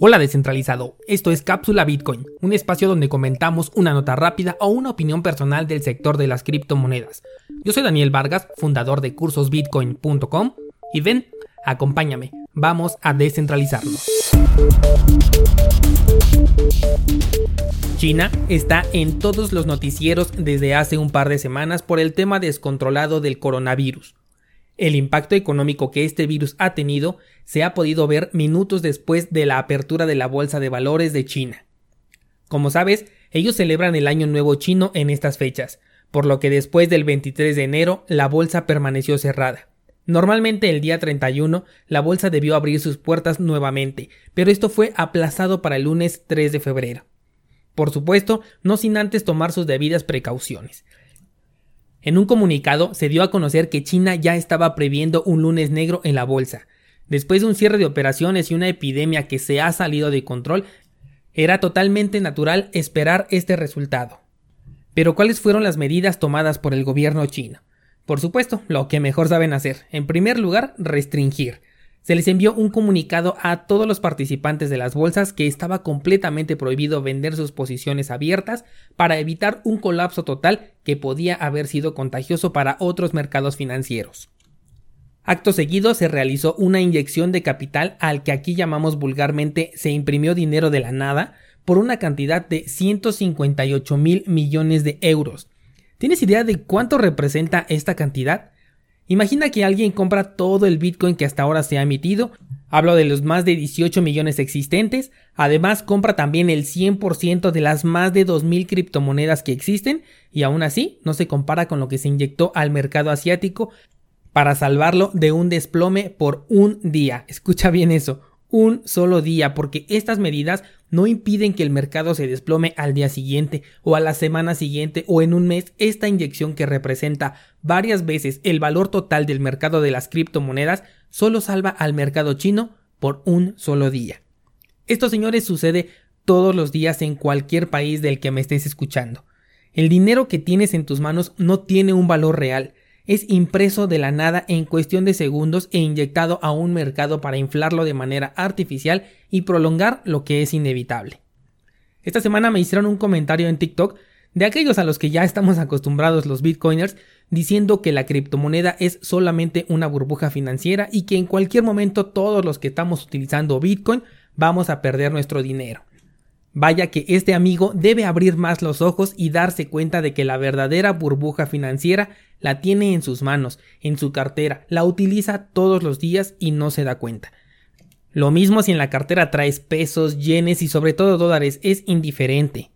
Hola descentralizado, esto es Cápsula Bitcoin, un espacio donde comentamos una nota rápida o una opinión personal del sector de las criptomonedas. Yo soy Daniel Vargas, fundador de cursosbitcoin.com y ven, acompáñame, vamos a descentralizarlo. China está en todos los noticieros desde hace un par de semanas por el tema descontrolado del coronavirus. El impacto económico que este virus ha tenido se ha podido ver minutos después de la apertura de la Bolsa de Valores de China. Como sabes, ellos celebran el Año Nuevo chino en estas fechas, por lo que después del 23 de enero la bolsa permaneció cerrada. Normalmente el día 31 la bolsa debió abrir sus puertas nuevamente, pero esto fue aplazado para el lunes 3 de febrero. Por supuesto, no sin antes tomar sus debidas precauciones. En un comunicado se dio a conocer que China ya estaba previendo un lunes negro en la bolsa. Después de un cierre de operaciones y una epidemia que se ha salido de control, era totalmente natural esperar este resultado. Pero ¿cuáles fueron las medidas tomadas por el gobierno chino? Por supuesto, lo que mejor saben hacer. En primer lugar, restringir se les envió un comunicado a todos los participantes de las bolsas que estaba completamente prohibido vender sus posiciones abiertas para evitar un colapso total que podía haber sido contagioso para otros mercados financieros. Acto seguido se realizó una inyección de capital al que aquí llamamos vulgarmente se imprimió dinero de la nada por una cantidad de 158 mil millones de euros. ¿Tienes idea de cuánto representa esta cantidad? Imagina que alguien compra todo el Bitcoin que hasta ahora se ha emitido, hablo de los más de 18 millones existentes, además compra también el 100% de las más de 2.000 criptomonedas que existen, y aún así no se compara con lo que se inyectó al mercado asiático para salvarlo de un desplome por un día. Escucha bien eso, un solo día, porque estas medidas no impiden que el mercado se desplome al día siguiente o a la semana siguiente o en un mes. Esta inyección que representa varias veces el valor total del mercado de las criptomonedas solo salva al mercado chino por un solo día. Esto, señores, sucede todos los días en cualquier país del que me estés escuchando. El dinero que tienes en tus manos no tiene un valor real, es impreso de la nada en cuestión de segundos e inyectado a un mercado para inflarlo de manera artificial y prolongar lo que es inevitable. Esta semana me hicieron un comentario en TikTok de aquellos a los que ya estamos acostumbrados los bitcoiners diciendo que la criptomoneda es solamente una burbuja financiera y que en cualquier momento todos los que estamos utilizando bitcoin vamos a perder nuestro dinero. Vaya que este amigo debe abrir más los ojos y darse cuenta de que la verdadera burbuja financiera la tiene en sus manos, en su cartera, la utiliza todos los días y no se da cuenta. Lo mismo si en la cartera traes pesos, yenes y sobre todo dólares, es indiferente.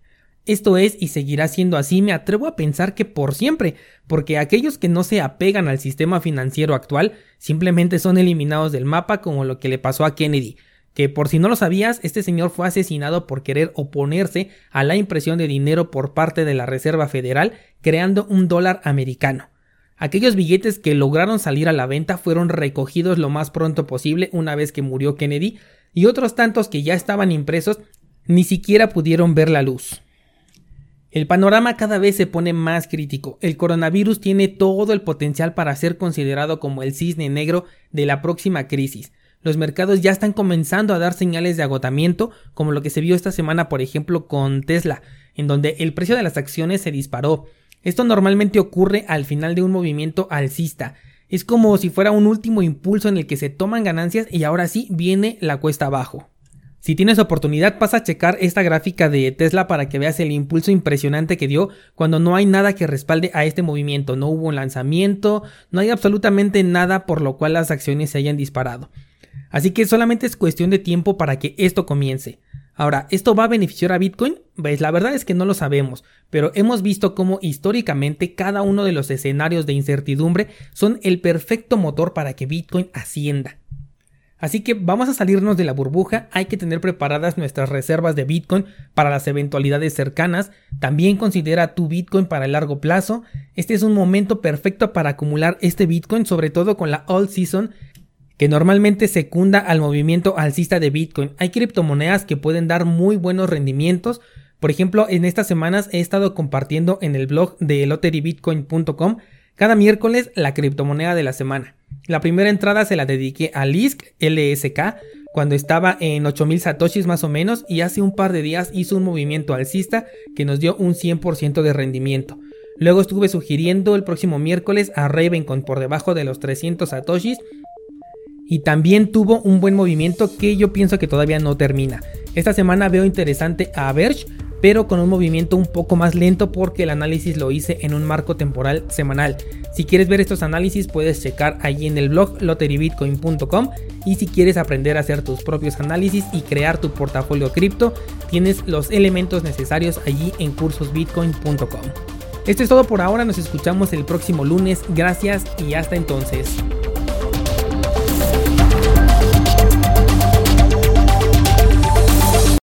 Esto es y seguirá siendo así, me atrevo a pensar que por siempre, porque aquellos que no se apegan al sistema financiero actual simplemente son eliminados del mapa como lo que le pasó a Kennedy, que por si no lo sabías, este señor fue asesinado por querer oponerse a la impresión de dinero por parte de la Reserva Federal, creando un dólar americano. Aquellos billetes que lograron salir a la venta fueron recogidos lo más pronto posible una vez que murió Kennedy, y otros tantos que ya estaban impresos ni siquiera pudieron ver la luz. El panorama cada vez se pone más crítico. El coronavirus tiene todo el potencial para ser considerado como el cisne negro de la próxima crisis los mercados ya están comenzando a dar señales de agotamiento, como lo que se vio esta semana, por ejemplo, con Tesla, en donde el precio de las acciones se disparó. Esto normalmente ocurre al final de un movimiento alcista. Es como si fuera un último impulso en el que se toman ganancias y ahora sí viene la cuesta abajo. Si tienes oportunidad, pasa a checar esta gráfica de Tesla para que veas el impulso impresionante que dio cuando no hay nada que respalde a este movimiento. No hubo un lanzamiento, no hay absolutamente nada por lo cual las acciones se hayan disparado. Así que solamente es cuestión de tiempo para que esto comience. Ahora, ¿esto va a beneficiar a Bitcoin? Pues la verdad es que no lo sabemos, pero hemos visto cómo históricamente cada uno de los escenarios de incertidumbre son el perfecto motor para que Bitcoin ascienda. Así que vamos a salirnos de la burbuja, hay que tener preparadas nuestras reservas de Bitcoin para las eventualidades cercanas, también considera tu Bitcoin para el largo plazo, este es un momento perfecto para acumular este Bitcoin, sobre todo con la All Season que normalmente secunda al movimiento alcista de Bitcoin. Hay criptomonedas que pueden dar muy buenos rendimientos. Por ejemplo, en estas semanas he estado compartiendo en el blog de lotterybitcoin.com cada miércoles la criptomoneda de la semana. La primera entrada se la dediqué a LISC LSK cuando estaba en 8000 satoshis más o menos y hace un par de días hizo un movimiento alcista que nos dio un 100% de rendimiento. Luego estuve sugiriendo el próximo miércoles a Ravencon por debajo de los 300 satoshis y también tuvo un buen movimiento que yo pienso que todavía no termina. Esta semana veo interesante a Verge, pero con un movimiento un poco más lento porque el análisis lo hice en un marco temporal semanal. Si quieres ver estos análisis puedes checar allí en el blog lotterybitcoin.com y si quieres aprender a hacer tus propios análisis y crear tu portafolio cripto, tienes los elementos necesarios allí en cursosbitcoin.com. Esto es todo por ahora, nos escuchamos el próximo lunes, gracias y hasta entonces.